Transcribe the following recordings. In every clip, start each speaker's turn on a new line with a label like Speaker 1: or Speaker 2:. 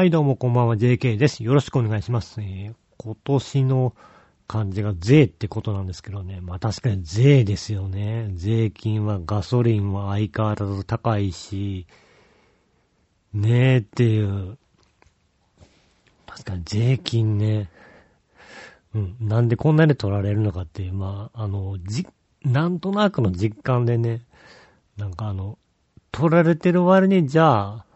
Speaker 1: はい、どうもこんばんは、JK です。よろしくお願いします。えー今年の漢字が税ってことなんですけどね。まあ確かに税ですよね。税金はガソリンは相変わらず高いし、ねえっていう。確かに税金ね。うん。なんでこんなに取られるのかっていう、まあ、あの、じ、なんとなくの実感でね、なんかあの、取られてる割にじゃあ、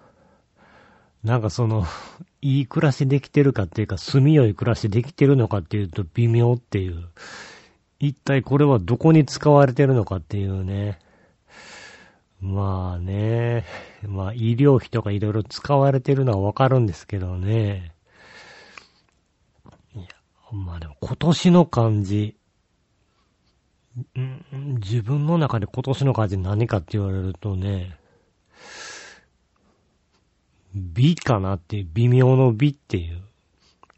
Speaker 1: なんかその、いい暮らしできてるかっていうか、住みよい暮らしできてるのかっていうと微妙っていう。一体これはどこに使われてるのかっていうね。まあね、まあ医療費とかいろいろ使われてるのはわかるんですけどね。いや、まあでも今年の漢字、ん自分の中で今年の漢字何かって言われるとね、美かなっていう、微妙の美っていう。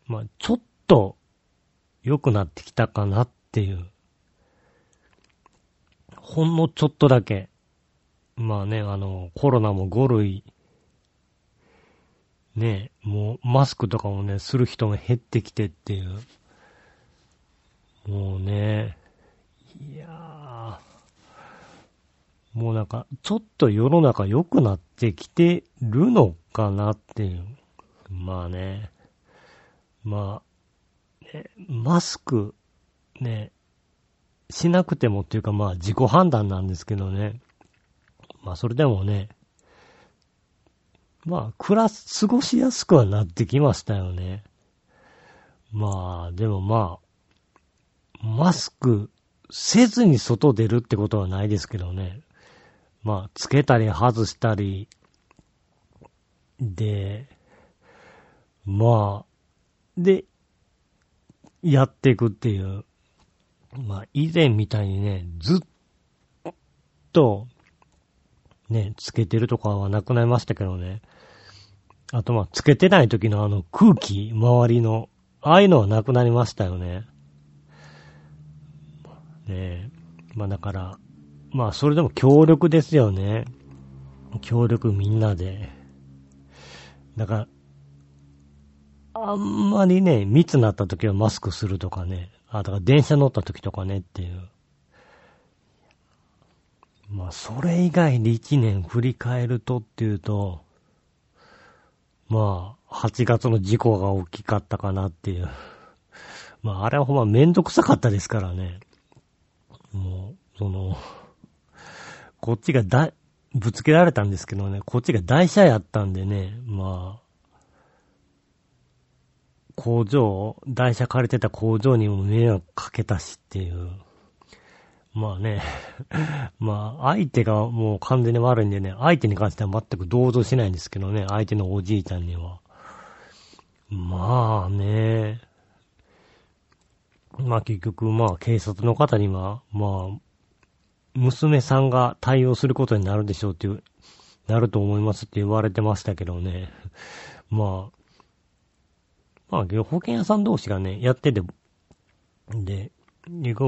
Speaker 1: まあ、ちょっと良くなってきたかなっていう。ほんのちょっとだけ。まあね、あの、コロナも5類。ね、もうマスクとかもね、する人も減ってきてっていう。もうね、いやー。もうなんか、ちょっと世の中良くなってきてるのかなっていう。まあね。まあ、ね、マスク、ね、しなくてもっていうかまあ自己判断なんですけどね。まあそれでもね、まあ暮らす、過ごしやすくはなってきましたよね。まあ、でもまあ、マスクせずに外出るってことはないですけどね。まあ、つけたり外したり、で、まあ、で、やっていくっていう。まあ、以前みたいにね、ずっと、ね、つけてるとかはなくなりましたけどね。あとまあ、つけてない時のあの空気、周りの、ああいうのはなくなりましたよね。ねまあだから、まあそれでも協力ですよね。協力みんなで。だから、あんまりね、密になった時はマスクするとかね。あ、だから電車乗った時とかねっていう。まあそれ以外で一年振り返るとっていうと、まあ、8月の事故が大きかったかなっていう。まああれはほんまめんどくさかったですからね。もう、その、こっちがだ、ぶつけられたんですけどね、こっちが台車やったんでね、まあ、工場、台車借りてた工場にも迷惑かけたしっていう。まあね、まあ、相手がもう完全に悪いんでね、相手に関しては全く同情しないんですけどね、相手のおじいちゃんには。まあね、まあ結局、まあ警察の方には、まあ、娘さんが対応することになるでしょうっていう、なると思いますって言われてましたけどね。まあ、まあ保険屋さん同士がね、やってて、で、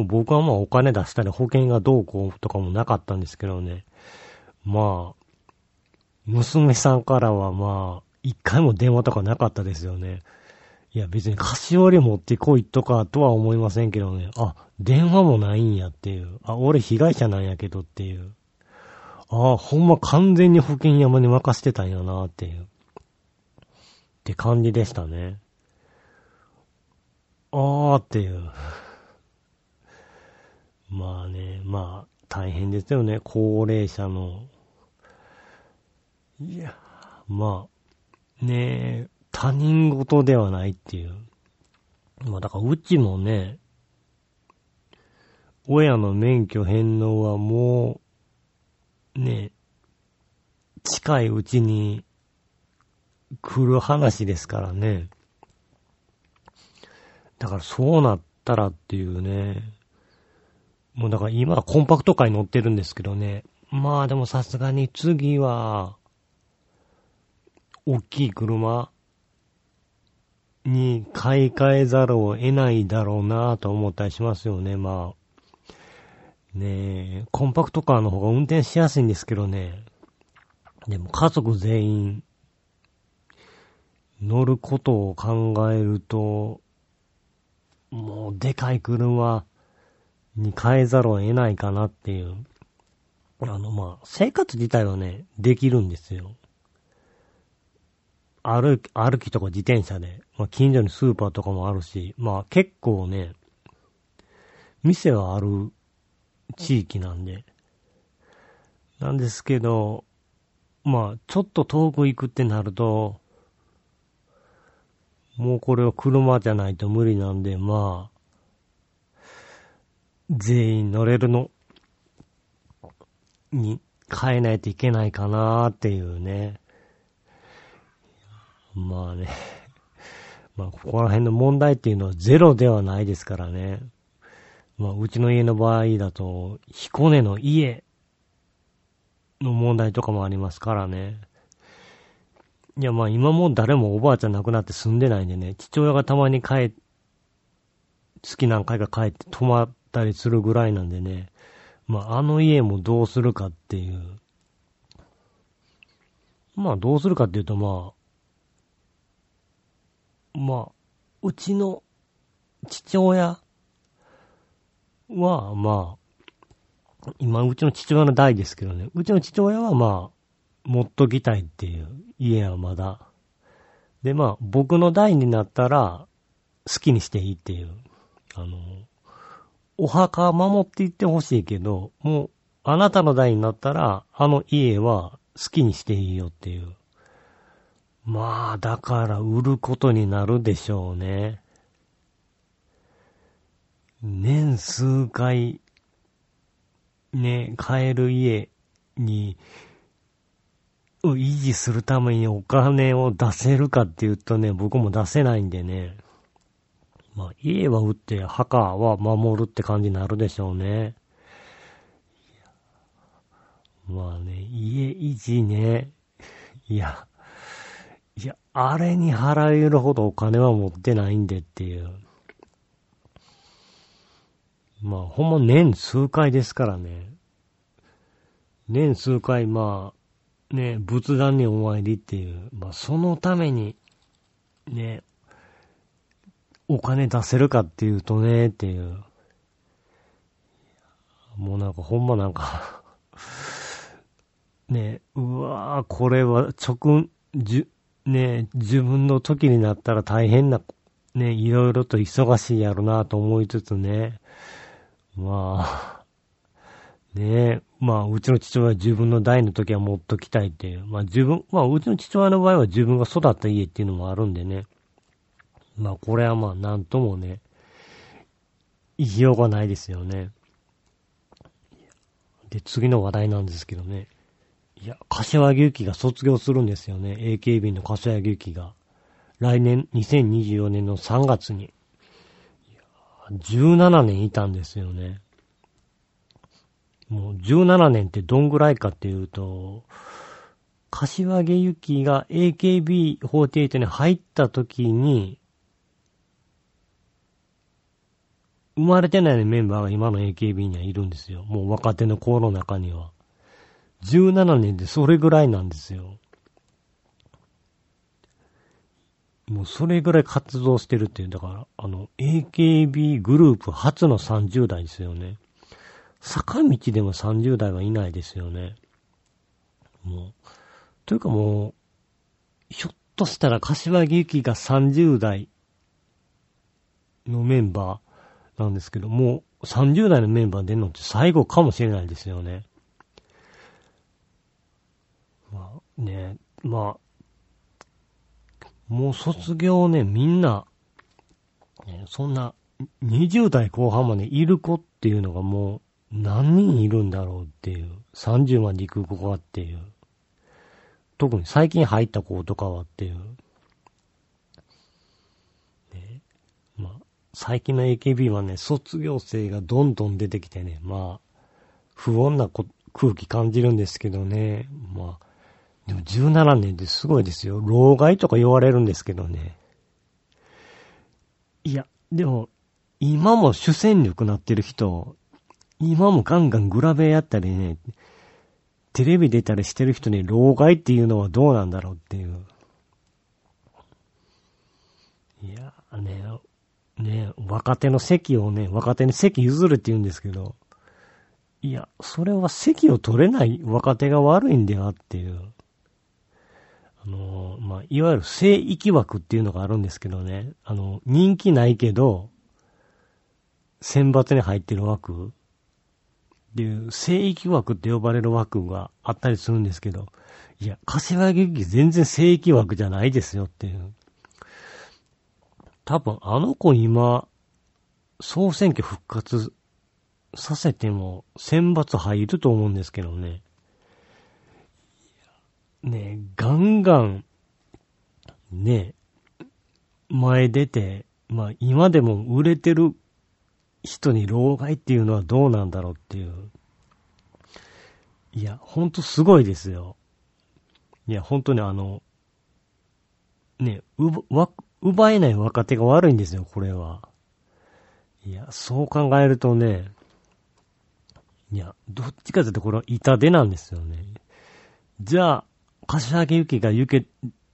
Speaker 1: 僕はまあお金出したり保険がどうこうとかもなかったんですけどね。まあ、娘さんからはまあ、一回も電話とかなかったですよね。いや別に菓子折り持ってこいとかとは思いませんけどね。あ、電話もないんやっていう。あ、俺被害者なんやけどっていう。あほんま完全に保険山に任せてたんやなっていう。って感じでしたね。あーっていう。まあね、まあ、大変ですよね。高齢者の。いや、まあ、ねえ、他人事ではないっていう。まあだからうちもね、親の免許返納はもう、ね、近いうちに来る話ですからね。だからそうなったらっていうね。もうだから今コンパクトカーに乗ってるんですけどね。まあでもさすがに次は、大きい車に買い替えざるを得ないだろうなぁと思ったりしますよね、まあ。ねえ、コンパクトカーの方が運転しやすいんですけどね。でも家族全員、乗ることを考えると、もうでかい車に変えざるを得ないかなっていう。あの、まあ、生活自体はね、できるんですよ。歩き、歩きとか自転車で。まあ、近所にスーパーとかもあるし、まあ結構ね、店はある地域なんで。なんですけど、まあ、ちょっと遠く行くってなると、もうこれは車じゃないと無理なんで、まあ、全員乗れるの、に変えないといけないかなっていうね。まあね。まあ、ここら辺の問題っていうのはゼロではないですからね。まあ、うちの家の場合だと、彦根の家の問題とかもありますからね。いや、まあ今も誰もおばあちゃん亡くなって住んでないんでね、父親がたまに帰、月何回か帰って泊まったりするぐらいなんでね、まああの家もどうするかっていう。まあどうするかっていうとまあ、まあ、うちの父親は、まあ、今、うちの父親の代ですけどね、うちの父親はまあ、持っときたいっていう家はまだ。で、まあ、僕の代になったら、好きにしていいっていう。あの、お墓守っていってほしいけど、もう、あなたの代になったら、あの家は好きにしていいよっていう。まあ、だから売ることになるでしょうね。年数回、ね、買える家に、を維持するためにお金を出せるかっていうとね、僕も出せないんでね。まあ、家は売って墓は守るって感じになるでしょうね。まあね、家維持ね。いや、あれに払えるほどお金は持ってないんでっていう。まあ、ほんま年数回ですからね。年数回、まあ、ね、仏壇にお参りっていう、まあ、そのために、ね、お金出せるかっていうとね、っていう。もうなんかほんまなんか ね、うわぁ、これは直、じゅ、ね、自分の時になったら大変な、ね、いろいろと忙しいやろなと思いつつね、まあ、ね、まあ、うちの父親は自分の代の時は持っときたいっていう。まあ自分、まあうちの父親の場合は自分が育った家っていうのもあるんでね。まあこれはまあなんともね、言いようがないですよね。で、次の話題なんですけどね。いや、柏木由紀が卒業するんですよね。AKB の柏木由紀が。来年、2024年の3月に。17年いたんですよね。もう17年ってどんぐらいかっていうと、柏木由紀が AKB48 に入った時に、生まれてないメンバーが今の AKB にはいるんですよ。もう若手の子の中には。17年でそれぐらいなんですよ。もうそれぐらい活動してるっていう、だから、あの、AKB グループ初の30代ですよね。坂道でも30代はいないですよね。もう、というかもう、ひょっとしたら柏木由紀が30代のメンバーなんですけど、もう30代のメンバー出るのって最後かもしれないですよね。まあね、まあ、もう卒業ね、みんな、ね、そんな、20代後半までいる子っていうのがもう何人いるんだろうっていう。30まで行く子がっていう。特に最近入った子とかはっていう。ね。まあ、最近の AKB はね、卒業生がどんどん出てきてね、まあ、不穏なこ空気感じるんですけどね。まあ、でも17年ってすごいですよ。老害とか言われるんですけどね。いや、でも、今も主戦力なってる人、今もガンガングラベやったりね、テレビ出たりしてる人に老害っていうのはどうなんだろうっていう。いや、ね、ね、若手の席をね、若手に席譲るって言うんですけど、いや、それは席を取れない若手が悪いんだよっていう。あの、まあ、いわゆる聖域枠っていうのがあるんですけどね、あの、人気ないけど、選抜に入ってる枠っていう、聖域枠って呼ばれる枠があったりするんですけど、いや、柏木劇全然聖域枠じゃないですよっていう。多分あの子今、総選挙復活させても選抜入ると思うんですけどね。ねガンガン、ね前出て、まあ今でも売れてる人に老害っていうのはどうなんだろうっていう。いや、ほんとすごいですよ。いや、ほんとにあの、ね、う、わ、奪えない若手が悪いんですよ、これは。いや、そう考えるとね、いや、どっちかというとこれは痛手なんですよね。じゃあ、柏木由紀が抜け、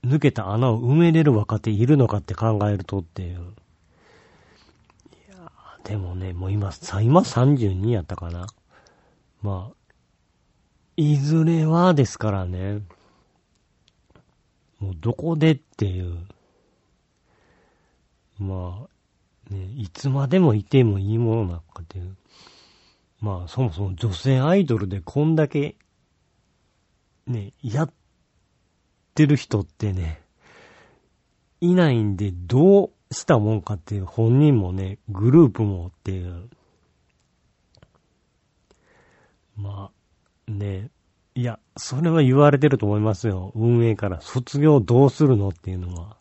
Speaker 1: 抜けた穴を埋めれる若手いるのかって考えるとっていう。いやでもね、もう今、今32やったかな。まあ、いずれはですからね。もうどこでっていう。まあ、ね、いつまでもいてもいいものなのかっていう。まあ、そもそも女性アイドルでこんだけ、ね、やってる人ってね、いないんで、どうしたもんかっていう本人もね、グループもっていう。まあ、ね、いや、それは言われてると思いますよ。運営から卒業どうするのっていうのは。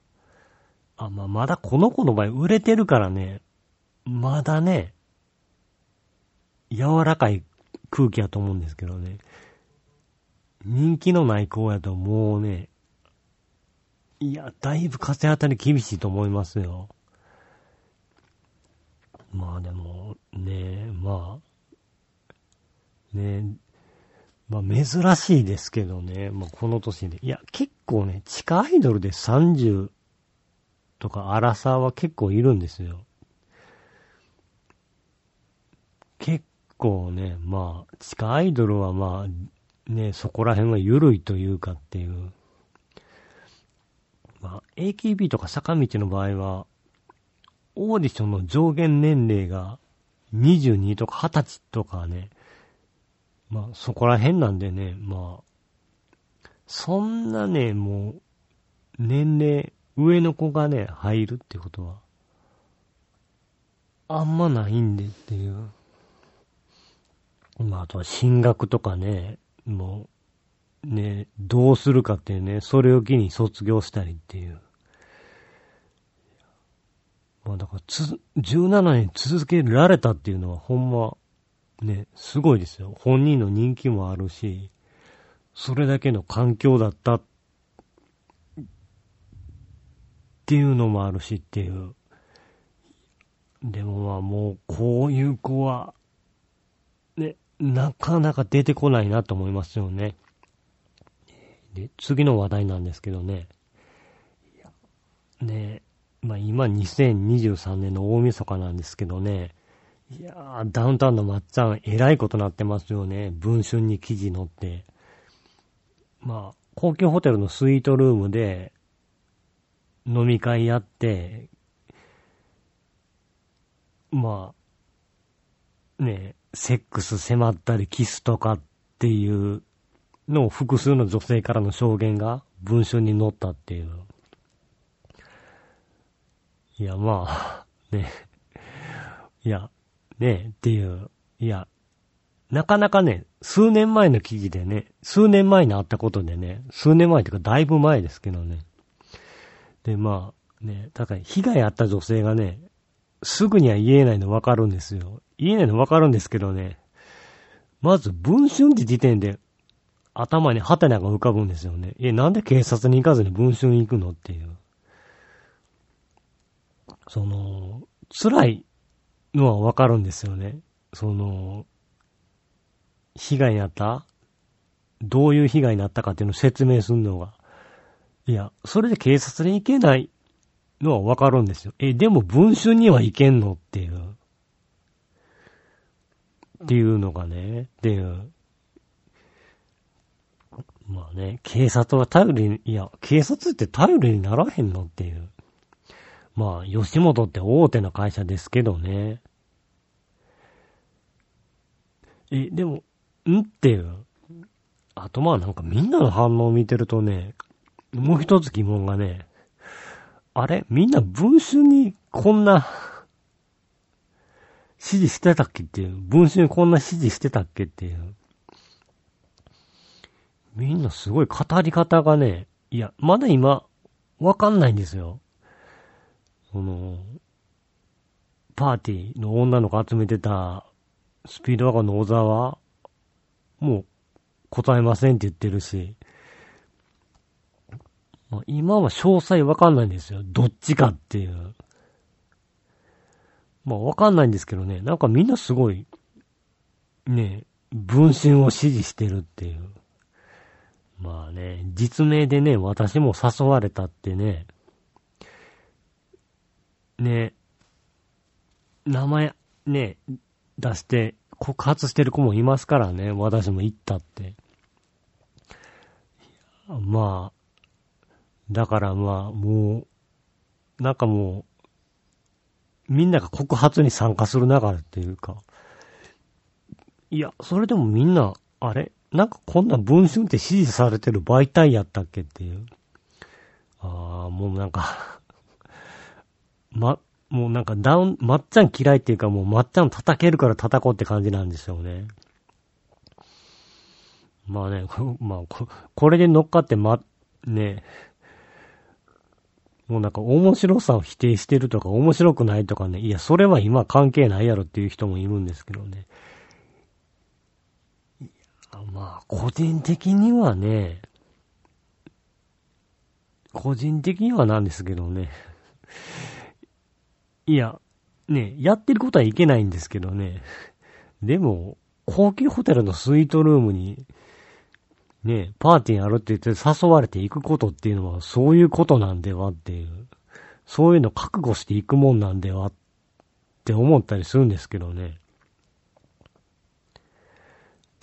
Speaker 1: あ、まあ、まだこの子の場合売れてるからね、まだね、柔らかい空気やと思うんですけどね。人気のない子やともうね、いや、だいぶ風当たり厳しいと思いますよ。まあでも、ねえまあ、ねえまあ珍しいですけどね、まあこの年で。いや、結構ね、地下アイドルで30とかアラサーは結構いるんですよ。結構ね、まあ、地下アイドルはまあ、ね、そこら辺は緩いというかっていう。まあ、AKB とか坂道の場合は、オーディションの上限年齢が22とか20歳とかね、まあそこら辺なんでね、まあ、そんなね、もう、年齢、上の子がね、入るってことは、あんまないんでっていう。まあ、あとは進学とかね、もう、ね、どうするかっていうね、それを機に卒業したりっていう。まあだからつ、17年続けられたっていうのはほんま、ね、すごいですよ。本人の人気もあるし、それだけの環境だったっていうのもあるしっていう。でもまあもう、こういう子は、ね、なかなか出てこないなと思いますよね。で、次の話題なんですけどね。ねまあ今2023年の大晦日なんですけどね。いやー、ダウンタウンのまっちゃん、えらいことなってますよね。文春に記事載って。まあ、高級ホテルのスイートルームで、飲み会やって、まあ、ねセックス迫ったりキスとかっていうの複数の女性からの証言が文書に載ったっていう。いや、まあ、ね。いや、ね、っていう。いや、なかなかね、数年前の記事でね、数年前にあったことでね、数年前っていうかだいぶ前ですけどね。で、まあ、ね、だから被害あった女性がね、すぐには言えないのわかるんですよ。言えないのわかるんですけどね、まず文春って時点で頭にハテナが浮かぶんですよね。え、なんで警察に行かずに文春に行くのっていう。その、辛いのはわかるんですよね。その、被害に遭った？どういう被害になったかっていうのを説明するのが。いや、それで警察に行けないのはわかるんですよ。え、でも文春にはいけんのっていう。っていうのがね、っていう。まあね、警察は頼りに、いや、警察って頼りにならへんのっていう。まあ、吉本って大手な会社ですけどね。え、でも、んっていう。あとまあなんかみんなの反応を見てるとね、もう一つ疑問がね、あれみんな文春にこんな指示してたっけっていう。文春にこんな指示してたっけっていう。みんなすごい語り方がね、いや、まだ今、わかんないんですよ。その、パーティーの女の子集めてた、スピードワゴンの小沢、もう、答えませんって言ってるし、まあ、今は詳細わかんないんですよ。どっちかっていう。まあわかんないんですけどね、なんかみんなすごい、ね、文春を支持してるっていう。まあね、実名でね、私も誘われたってね、ね、名前、ね、出して告発してる子もいますからね、私も行ったって。まあ、だからまあ、もう、なんかもう、みんなが告発に参加する流れっていうか、いや、それでもみんな、あれ？なんかこんな文春って支持されてる媒体やったっけっていう。ああ、もうなんか ま、もうなんかダウン、まっちゃん嫌いっていうかもうまっちゃん叩けるから叩こうって感じなんでしょうね。まあね、まあこ、これで乗っかってま、ね、もうなんか面白さを否定してるとか面白くないとかね、いや、それは今関係ないやろっていう人もいるんですけどね。まあ、個人的にはね、個人的にはなんですけどね。いや、ね、やってることはいけないんですけどね。でも、高級ホテルのスイートルームに、ね、パーティーやるって言って誘われていくことっていうのはそういうことなんではっていう。そういうの覚悟していくもんなんではって思ったりするんですけどね。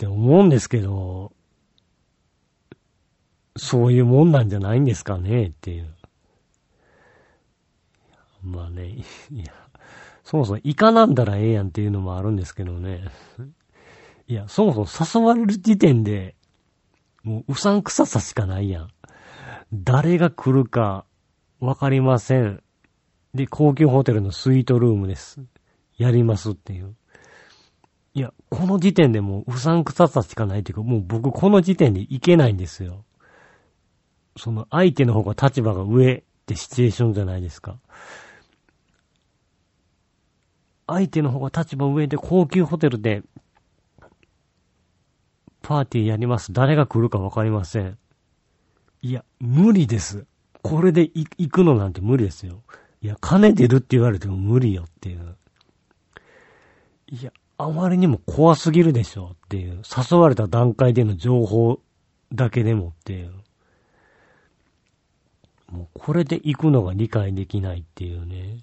Speaker 1: って思うんですけど、そういうもんなんじゃないんですかねっていう。まあね、いや、そもそもイカなんだらええやんっていうのもあるんですけどね。いや、そもそも誘われる時点で、もううさんくささしかないやん。誰が来るかわかりません。で、高級ホテルのスイートルームです。やりますっていう。いや、この時点でもううさんくささしかないっていうか、もう僕この時点でいけないんですよ。その相手の方が立場が上ってシチュエーションじゃないですか。相手の方が立場上で高級ホテルでパーティーやります。誰が来るかわかりません。いや、無理です。これで行くのなんて無理ですよ。いや、金出るって言われても無理よっていう。いや、あまりにも怖すぎるでしょっていう。誘われた段階での情報だけでもっていう。もうこれで行くのが理解できないっていうね。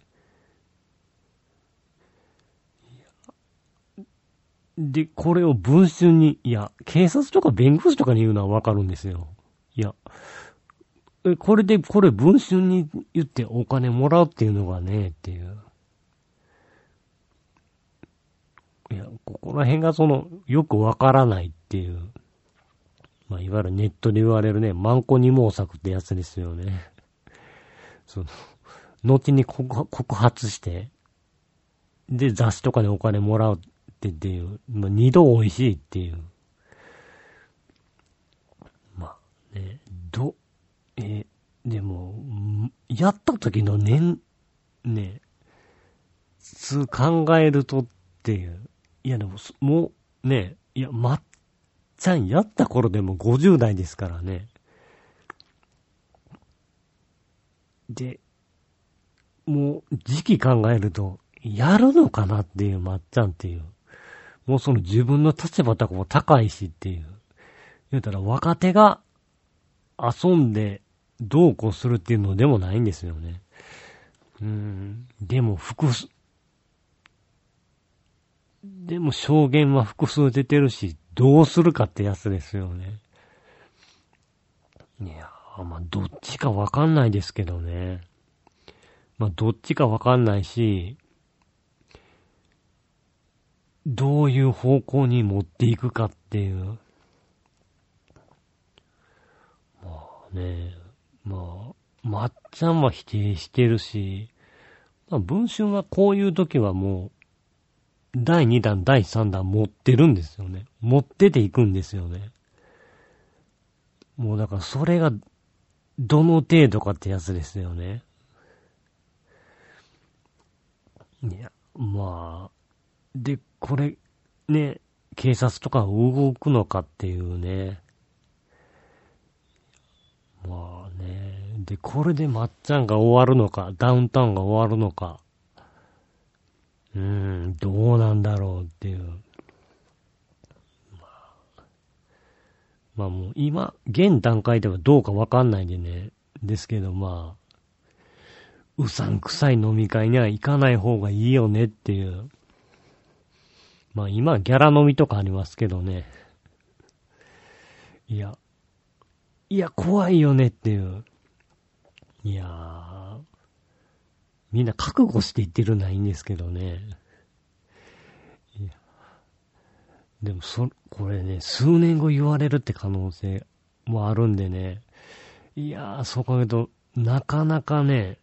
Speaker 1: で、これを文春に、いや、警察とか弁護士とかに言うのはわかるんですよ。いや、これで、これ文春に言ってお金もらうっていうのがね、っていう。いや、ここら辺がその、よくわからないっていう。まあ、いわゆるネットで言われるね、マンコ二毛作ってやつですよね。その、後に告発して、で、雑誌とかでお金もらうってっていう、まあ、二度美味しいっていう。まあね、ど、えでも、やった時の年、ね、普通考えるとっていう。いやでも、もう、ね、いや、まっちゃんやった頃でも50代ですからね。で、もう、時期考えると、やるのかなっていう、まっちゃんっていう。もうその自分の立場とかも高いしっていう。言うたら若手が遊んでどうこうするっていうのでもないんですよね。うん。でも複数、でも証言は複数出てるし、どうするかってやつですよね。いやまあ、どっちかわかんないですけどね。まあ、どっちかわかんないし、どういう方向に持っていくかっていう。まあね、まあ、まっちゃんは否定してるし、まあ、文春はこういう時はもう、第2弾、第3弾持ってるんですよね。持ってていくんですよね。もうだからそれが、どの程度かってやつですよね。いや、まあ、で、これ、ね、警察とか動くのかっていうね。まあね。で、これでまっちゃんが終わるのか、ダウンタウンが終わるのか。うん、どうなんだろうっていう。まあ、まあもう今、現段階ではどうかわかんないでね。ですけどまあ、うさんくさい飲み会には行かない方がいいよねっていう。まあ今ギャラ飲みとかありますけどね。いや、いや怖いよねっていう。いやー、みんな覚悟して言ってるのはいいんですけどね。でもそ、これね、数年後言われるって可能性もあるんでね。いやー、そう考えると、なかなかね、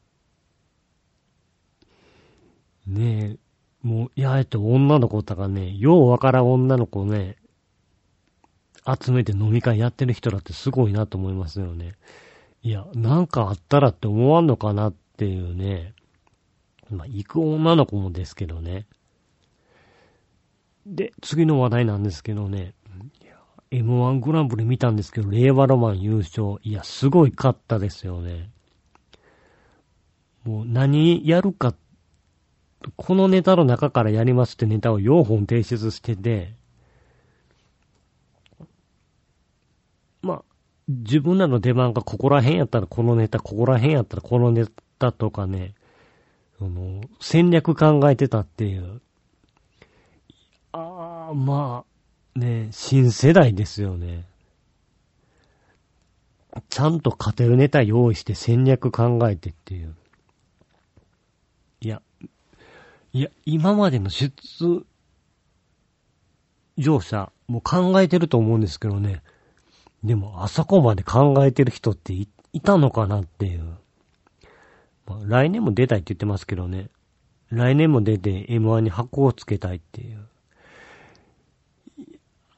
Speaker 1: ねえ、もう、いや、えっと、女の子とかね、ようわからん女の子ね、集めて飲み会やってる人だってすごいなと思いますよね。いや、なんかあったらって思わんのかなっていうね。まあ、行く女の子もですけどね。で、次の話題なんですけどね。M1 グランプリ見たんですけど、令和ロマン優勝。いや、すごい勝ったですよね。もう何やるかこのネタの中からやりますってネタを4本提出してて、まあ、自分らの出番がここら辺やったらこのネタ、ここら辺やったらこのネタとかね、その、戦略考えてたっていう。ああ、まあ、ね、新世代ですよね。ちゃんと勝てるネタ用意して戦略考えてっていう。いや、いや、今までの出場者も考えてると思うんですけどね。でも、あそこまで考えてる人っていたのかなっていう。まあ、来年も出たいって言ってますけどね。来年も出て M1 に箱をつけたいっていう。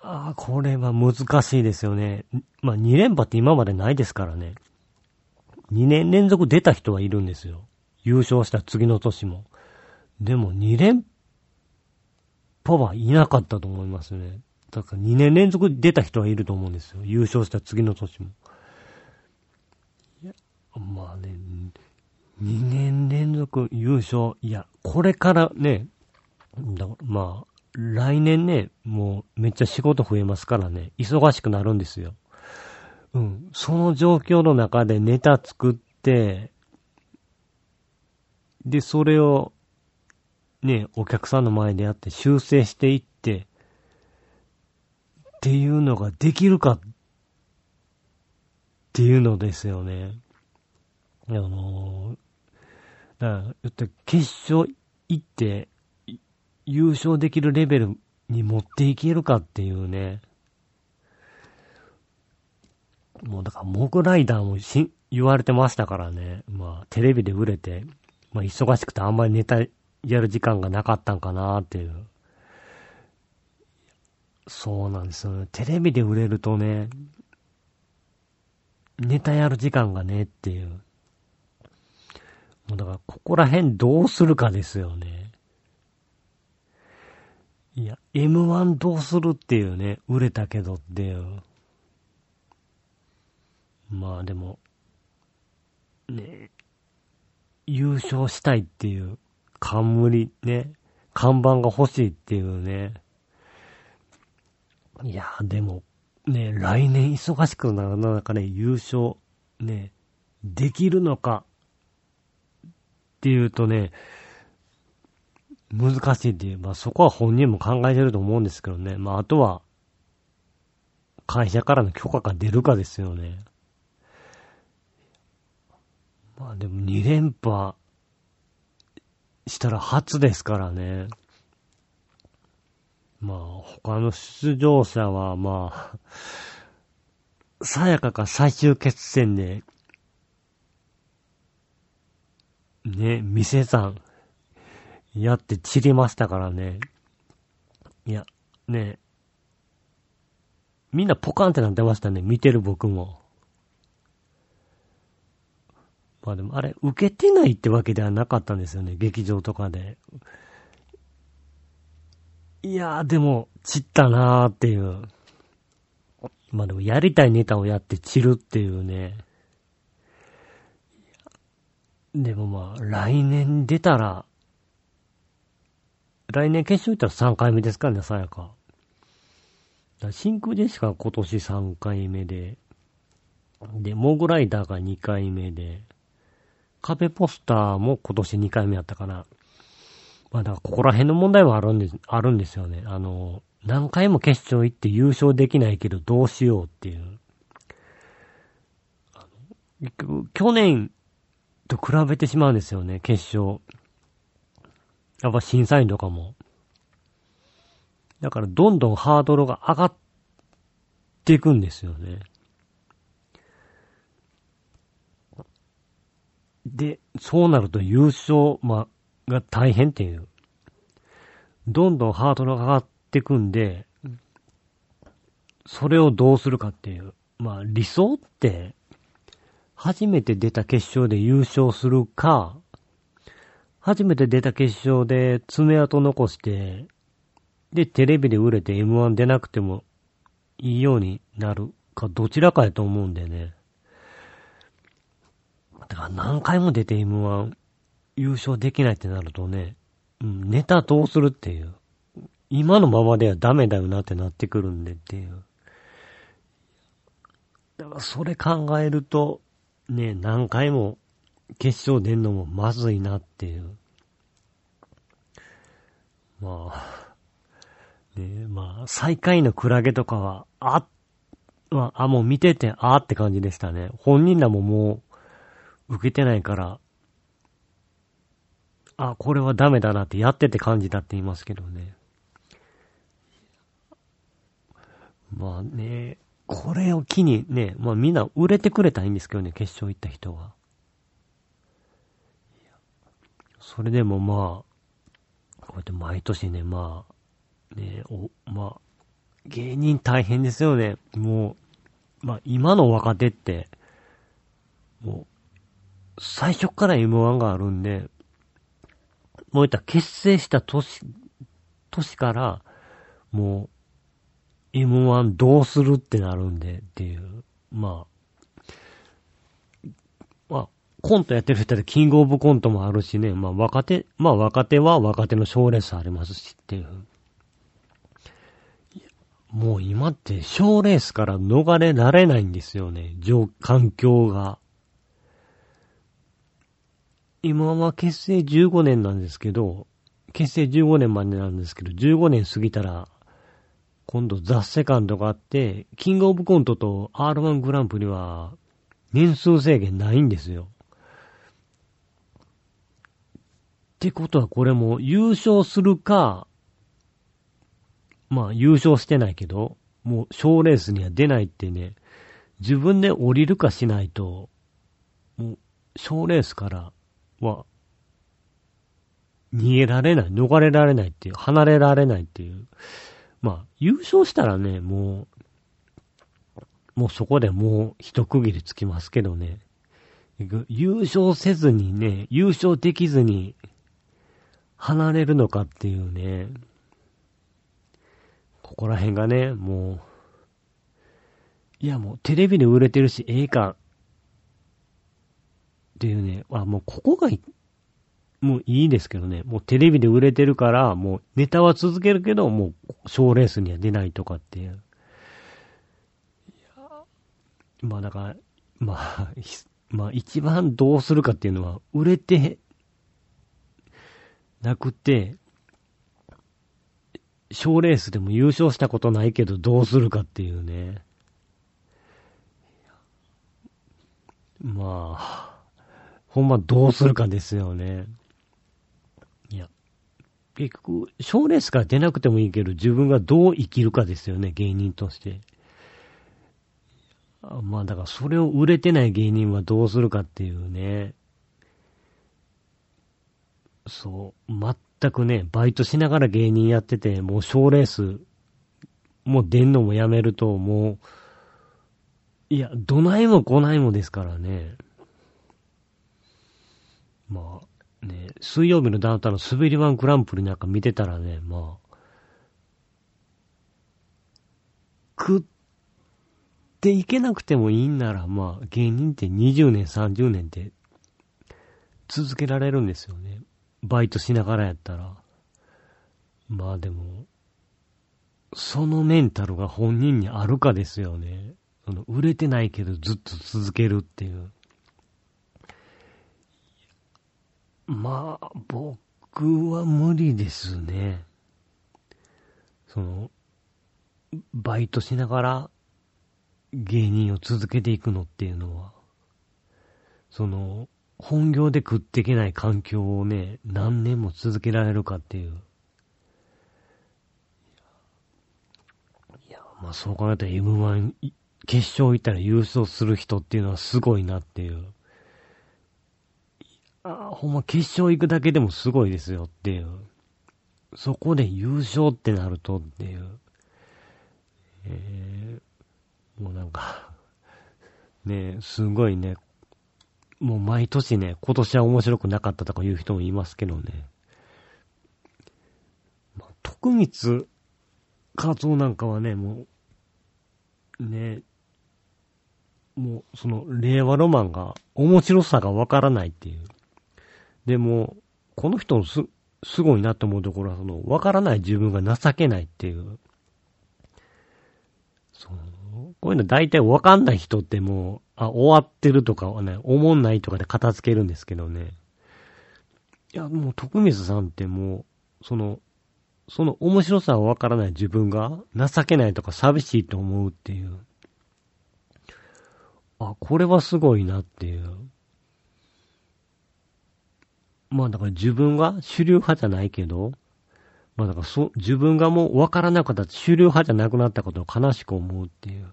Speaker 1: ああ、これは難しいですよね。まあ、2連覇って今までないですからね。2年連続出た人はいるんですよ。優勝した次の年も。でも2連覇はいなかったと思いますね。だから2年連続出た人はいると思うんですよ。優勝した次の年も。いや、まあね、2年連続優勝。いや、これからね、だまあ、来年ね、もうめっちゃ仕事増えますからね、忙しくなるんですよ。うん。その状況の中でネタ作って、で、それをね、お客さんの前でやって修正していって、っていうのができるかっていうのですよね。あのー、だから、って決勝行って、優勝できるレベルに持っていけるかっていうね。もうだから、モグライダーもし、言われてましたからね。まあ、テレビで売れて、まあ、忙しくてあんまりネタやる時間がなかったんかなっていう。そうなんですよね。テレビで売れるとね、ネタやる時間がねっていう。もうだから、ここら辺どうするかですよね。いや、M1 どうするっていうね、売れたけどっていう。まあでも、ね、優勝したいっていう冠ね、看板が欲しいっていうね。いや、でも、ね、来年忙しくなる中で優勝、ね、できるのか、っていうとね、難しいっていう、まあそこは本人も考えてると思うんですけどね。まああとは、会社からの許可が出るかですよね。まあでも2連覇したら初ですからね。まあ他の出場者はまあ、さやかか最終決戦で、ね、店さん、やって散りましたからね。いや、ね、みんなポカンってなってましたね。見てる僕も。まあでもあれ、受けてないってわけではなかったんですよね。劇場とかで。いやーでも、散ったなーっていう。まあでもやりたいネタをやって散るっていうね。でもまあ、来年出たら、来年決勝行ったら3回目ですからね、さやか。真空ジェシカ今年3回目で、で、モグライダーが2回目で、壁ポスターも今年2回目やったかな。まあだからここら辺の問題はあるんです、あるんですよね。あの、何回も決勝行って優勝できないけどどうしようっていう。去年と比べてしまうんですよね、決勝。やっぱ審査員とかも。だからどんどんハードルが上がっていくんですよね。で、そうなると優勝、まあ、が大変っていう。どんどんハードルが上がっていくんで、それをどうするかっていう。まあ、理想って、初めて出た決勝で優勝するか、初めて出た決勝で爪痕残して、で、テレビで売れて M1 出なくてもいいようになるか、どちらかやと思うんでね。だから何回も出て M1 優勝できないってなるとね、うん、ネタどうするっていう。今のままではダメだよなってなってくるんでっていう。だからそれ考えると、ね、何回も決勝出んのもまずいなっていう。まあ、ねまあ、最下位のクラゲとかは、あ、まあ、もう見てて、あって感じでしたね。本人らももう、受けてないから、あ、これはダメだなってやってて感じたって言いますけどね。まあね、これを機にね、まあみんな売れてくれたらいいんですけどね、決勝行った人は。それでもまあ、こうやって毎年ね、まあ、ねお、まあ、芸人大変ですよね。もう、まあ、今の若手って、もう、最初から M1 があるんで、もういった結成した年、年から、もう、M1 どうするってなるんでっていう、まあ、まあ、コントやってる人でキングオブコントもあるしね、まあ若手、まあ若手は若手の賞レースありますしっていう。もう今って賞レースから逃れられないんですよね。状、環境が。今は結成15年なんですけど、結成15年までなんですけど、15年過ぎたら、今度ザ・セカンドがあって、キングオブコントと R1 グランプリは、年数制限ないんですよ。ってことはこれも優勝するか、まあ優勝してないけど、もう賞レースには出ないってね、自分で降りるかしないと、もう賞レースからは逃げられない、逃れられないっていう、離れられないっていう。まあ優勝したらね、もう、もうそこでもう一区切りつきますけどね。優勝せずにね、優勝できずに離れるのかっていうね。ここら辺がね、もう、いやもうテレビで売れてるし、ええか、っていうね、あ、もうここがもういいですけどね、もうテレビで売れてるから、もうネタは続けるけど、もう賞レースには出ないとかっていう。いやまあだから、まあ、まあ一番どうするかっていうのは、売れてなくて、賞レースでも優勝したことないけどどうするかっていうね。まあ、ほんまどうするかですよね。結局、賞レースから出なくてもいいけど、自分がどう生きるかですよね、芸人として。まあだからそれを売れてない芸人はどうするかっていうね。そう、全くね、バイトしながら芸人やってて、もう賞レース、もう出んのもやめると、もう、いや、どないも来ないもですからね。まあ、ね、水曜日のダウンタウンの滑りワングランプリなんか見てたらね、まあ、食っていけなくてもいいんなら、まあ、芸人って20年、30年って続けられるんですよね。バイトしながらやったら。まあでも、そのメンタルが本人にあるかですよね。その、売れてないけどずっと続けるっていう。まあ、僕は無理ですね。その、バイトしながら芸人を続けていくのっていうのは、その、本業で食っていけない環境をね、何年も続けられるかっていう。いや、まあそう考えたら M1 決勝行ったら優勝する人っていうのはすごいなっていう。あほんま決勝行くだけでもすごいですよっていう。そこで優勝ってなるとっていう。えー、もうなんか ねすごいね、もう毎年ね、今年は面白くなかったとか言う人もいますけどね。まあ、徳光和夫なんかはね、もう、ね、もう、その、令和ロマンが、面白さがわからないっていう。でも、この人のす、すごいなと思うところは、その、わからない自分が情けないっていう。その、こういうの大体わかんない人ってもう、あ、終わってるとかはね、思んないとかで片付けるんですけどね。いや、もう、徳光さんってもう、その、その面白さがわからない自分が情けないとか寂しいと思うっていう。あ、これはすごいなっていう。まあだから自分が主流派じゃないけど、まあだからそ、自分がもう分からなかった主流派じゃなくなったことを悲しく思うっていう。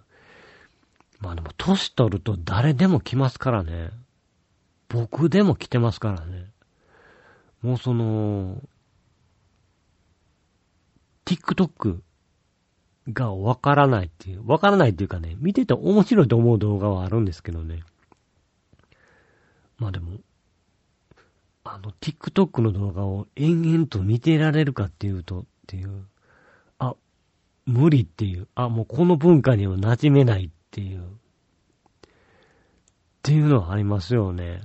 Speaker 1: まあでも、年取ると誰でも来ますからね。僕でも来てますからね。もうその、TikTok がわからないっていう、わからないっていうかね、見てて面白いと思う動画はあるんですけどね。まあでも、あの、TikTok の動画を延々と見てられるかっていうと、っていう、あ、無理っていう、あ、もうこの文化には馴染めないっていう、っていうのはありますよね。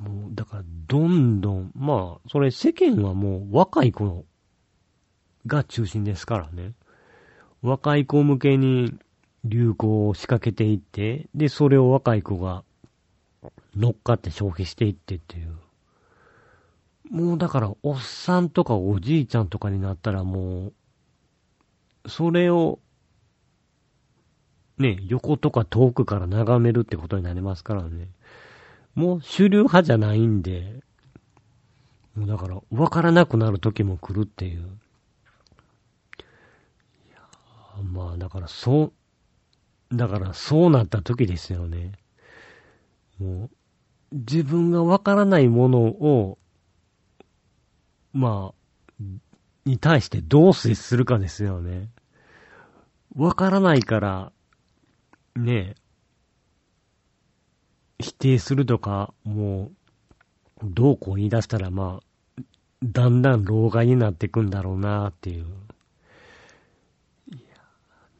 Speaker 1: もう、だから、どんどん、まあ、それ世間はもう若い子が中心ですからね。若い子向けに流行を仕掛けていって、で、それを若い子が乗っかって消費していってっていう。もうだから、おっさんとかおじいちゃんとかになったらもう、それを、ね、横とか遠くから眺めるってことになりますからね。もう主流派じゃないんで、もうだから、わからなくなる時も来るっていう。まあ、だからそう、だからそうなった時ですよね。もう、自分がわからないものを、まあ、に対してどう接するかですよね。わからないから、ねえ否定するとか、もう、どうこう言い出したら、まあ、だんだん老害になっていくんだろうなっていう。いや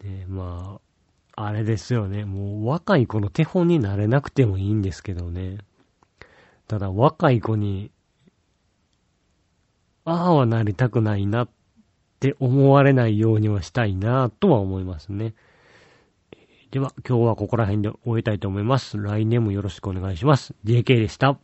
Speaker 1: で、まあ、あれですよね。もう若い子の手本になれなくてもいいんですけどね。ただ若い子に、ああはなりたくないなって思われないようにはしたいなとは思いますね。では、今日はここら辺で終えたいと思います。来年もよろしくお願いします。JK でした。